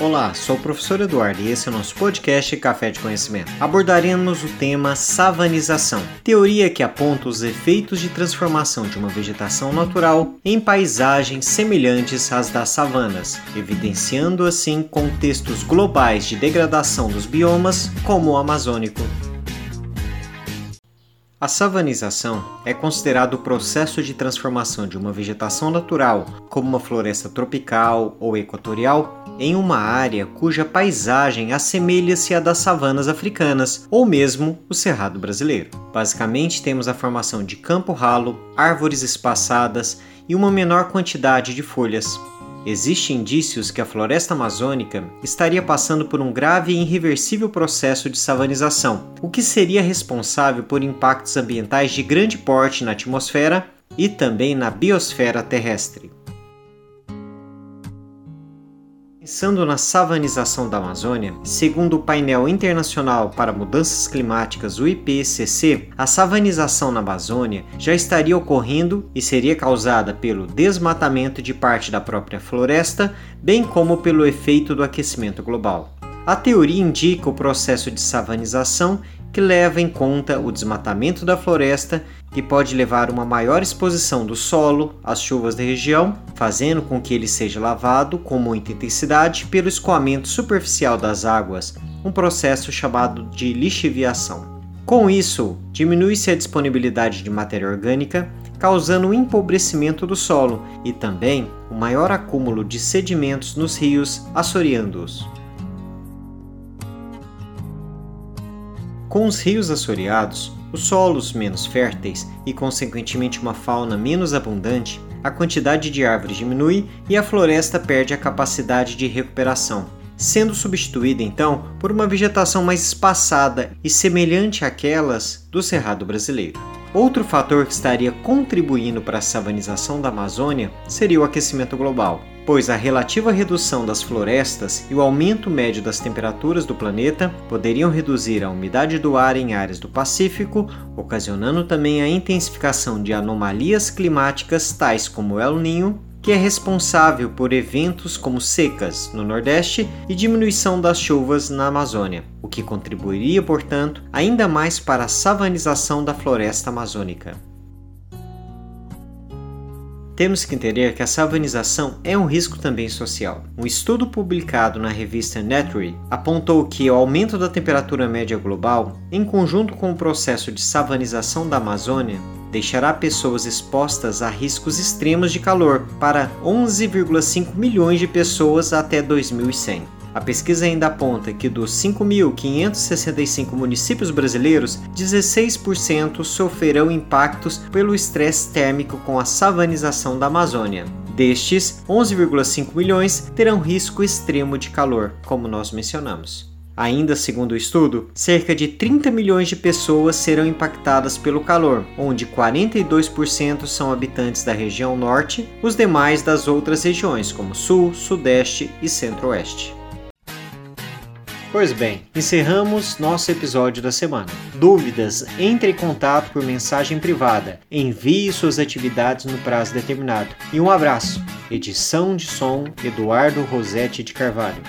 Olá, sou o professor Eduardo e esse é o nosso podcast Café de Conhecimento. Abordaremos o tema savanização, teoria que aponta os efeitos de transformação de uma vegetação natural em paisagens semelhantes às das savanas, evidenciando assim contextos globais de degradação dos biomas, como o amazônico. A savanização é considerado o processo de transformação de uma vegetação natural, como uma floresta tropical ou equatorial, em uma área cuja paisagem assemelha-se à das savanas africanas ou mesmo o cerrado brasileiro. Basicamente, temos a formação de campo ralo, árvores espaçadas e uma menor quantidade de folhas. Existem indícios que a floresta amazônica estaria passando por um grave e irreversível processo de savanização, o que seria responsável por impactos ambientais de grande porte na atmosfera e também na biosfera terrestre. Pensando na savanização da Amazônia, segundo o painel internacional para mudanças climáticas, o IPCC, a savanização na Amazônia já estaria ocorrendo e seria causada pelo desmatamento de parte da própria floresta, bem como pelo efeito do aquecimento global. A teoria indica o processo de savanização que leva em conta o desmatamento da floresta, que pode levar a uma maior exposição do solo às chuvas da região, fazendo com que ele seja lavado com muita intensidade pelo escoamento superficial das águas, um processo chamado de lixiviação. Com isso, diminui-se a disponibilidade de matéria orgânica, causando o empobrecimento do solo e também o maior acúmulo de sedimentos nos rios, assoreando-os. Com os rios assoreados, os solos menos férteis e, consequentemente, uma fauna menos abundante, a quantidade de árvores diminui e a floresta perde a capacidade de recuperação, sendo substituída então por uma vegetação mais espaçada e semelhante àquelas do Cerrado brasileiro. Outro fator que estaria contribuindo para a savanização da Amazônia seria o aquecimento global, pois a relativa redução das florestas e o aumento médio das temperaturas do planeta poderiam reduzir a umidade do ar em áreas do Pacífico, ocasionando também a intensificação de anomalias climáticas tais como o El Ninho que é responsável por eventos como secas no Nordeste e diminuição das chuvas na Amazônia, o que contribuiria, portanto, ainda mais para a savanização da floresta amazônica. Temos que entender que a savanização é um risco também social. Um estudo publicado na revista Nature apontou que o aumento da temperatura média global, em conjunto com o processo de savanização da Amazônia, deixará pessoas expostas a riscos extremos de calor para 11,5 milhões de pessoas até 2100. A pesquisa ainda aponta que dos 5.565 municípios brasileiros, 16% sofrerão impactos pelo estresse térmico com a savanização da Amazônia. Destes, 11,5 milhões terão risco extremo de calor, como nós mencionamos. Ainda segundo o estudo, cerca de 30 milhões de pessoas serão impactadas pelo calor, onde 42% são habitantes da região norte, os demais das outras regiões, como sul, sudeste e centro-oeste. Pois bem, encerramos nosso episódio da semana. Dúvidas? Entre em contato por mensagem privada. Envie suas atividades no prazo determinado. E um abraço. Edição de som Eduardo Rosetti de Carvalho.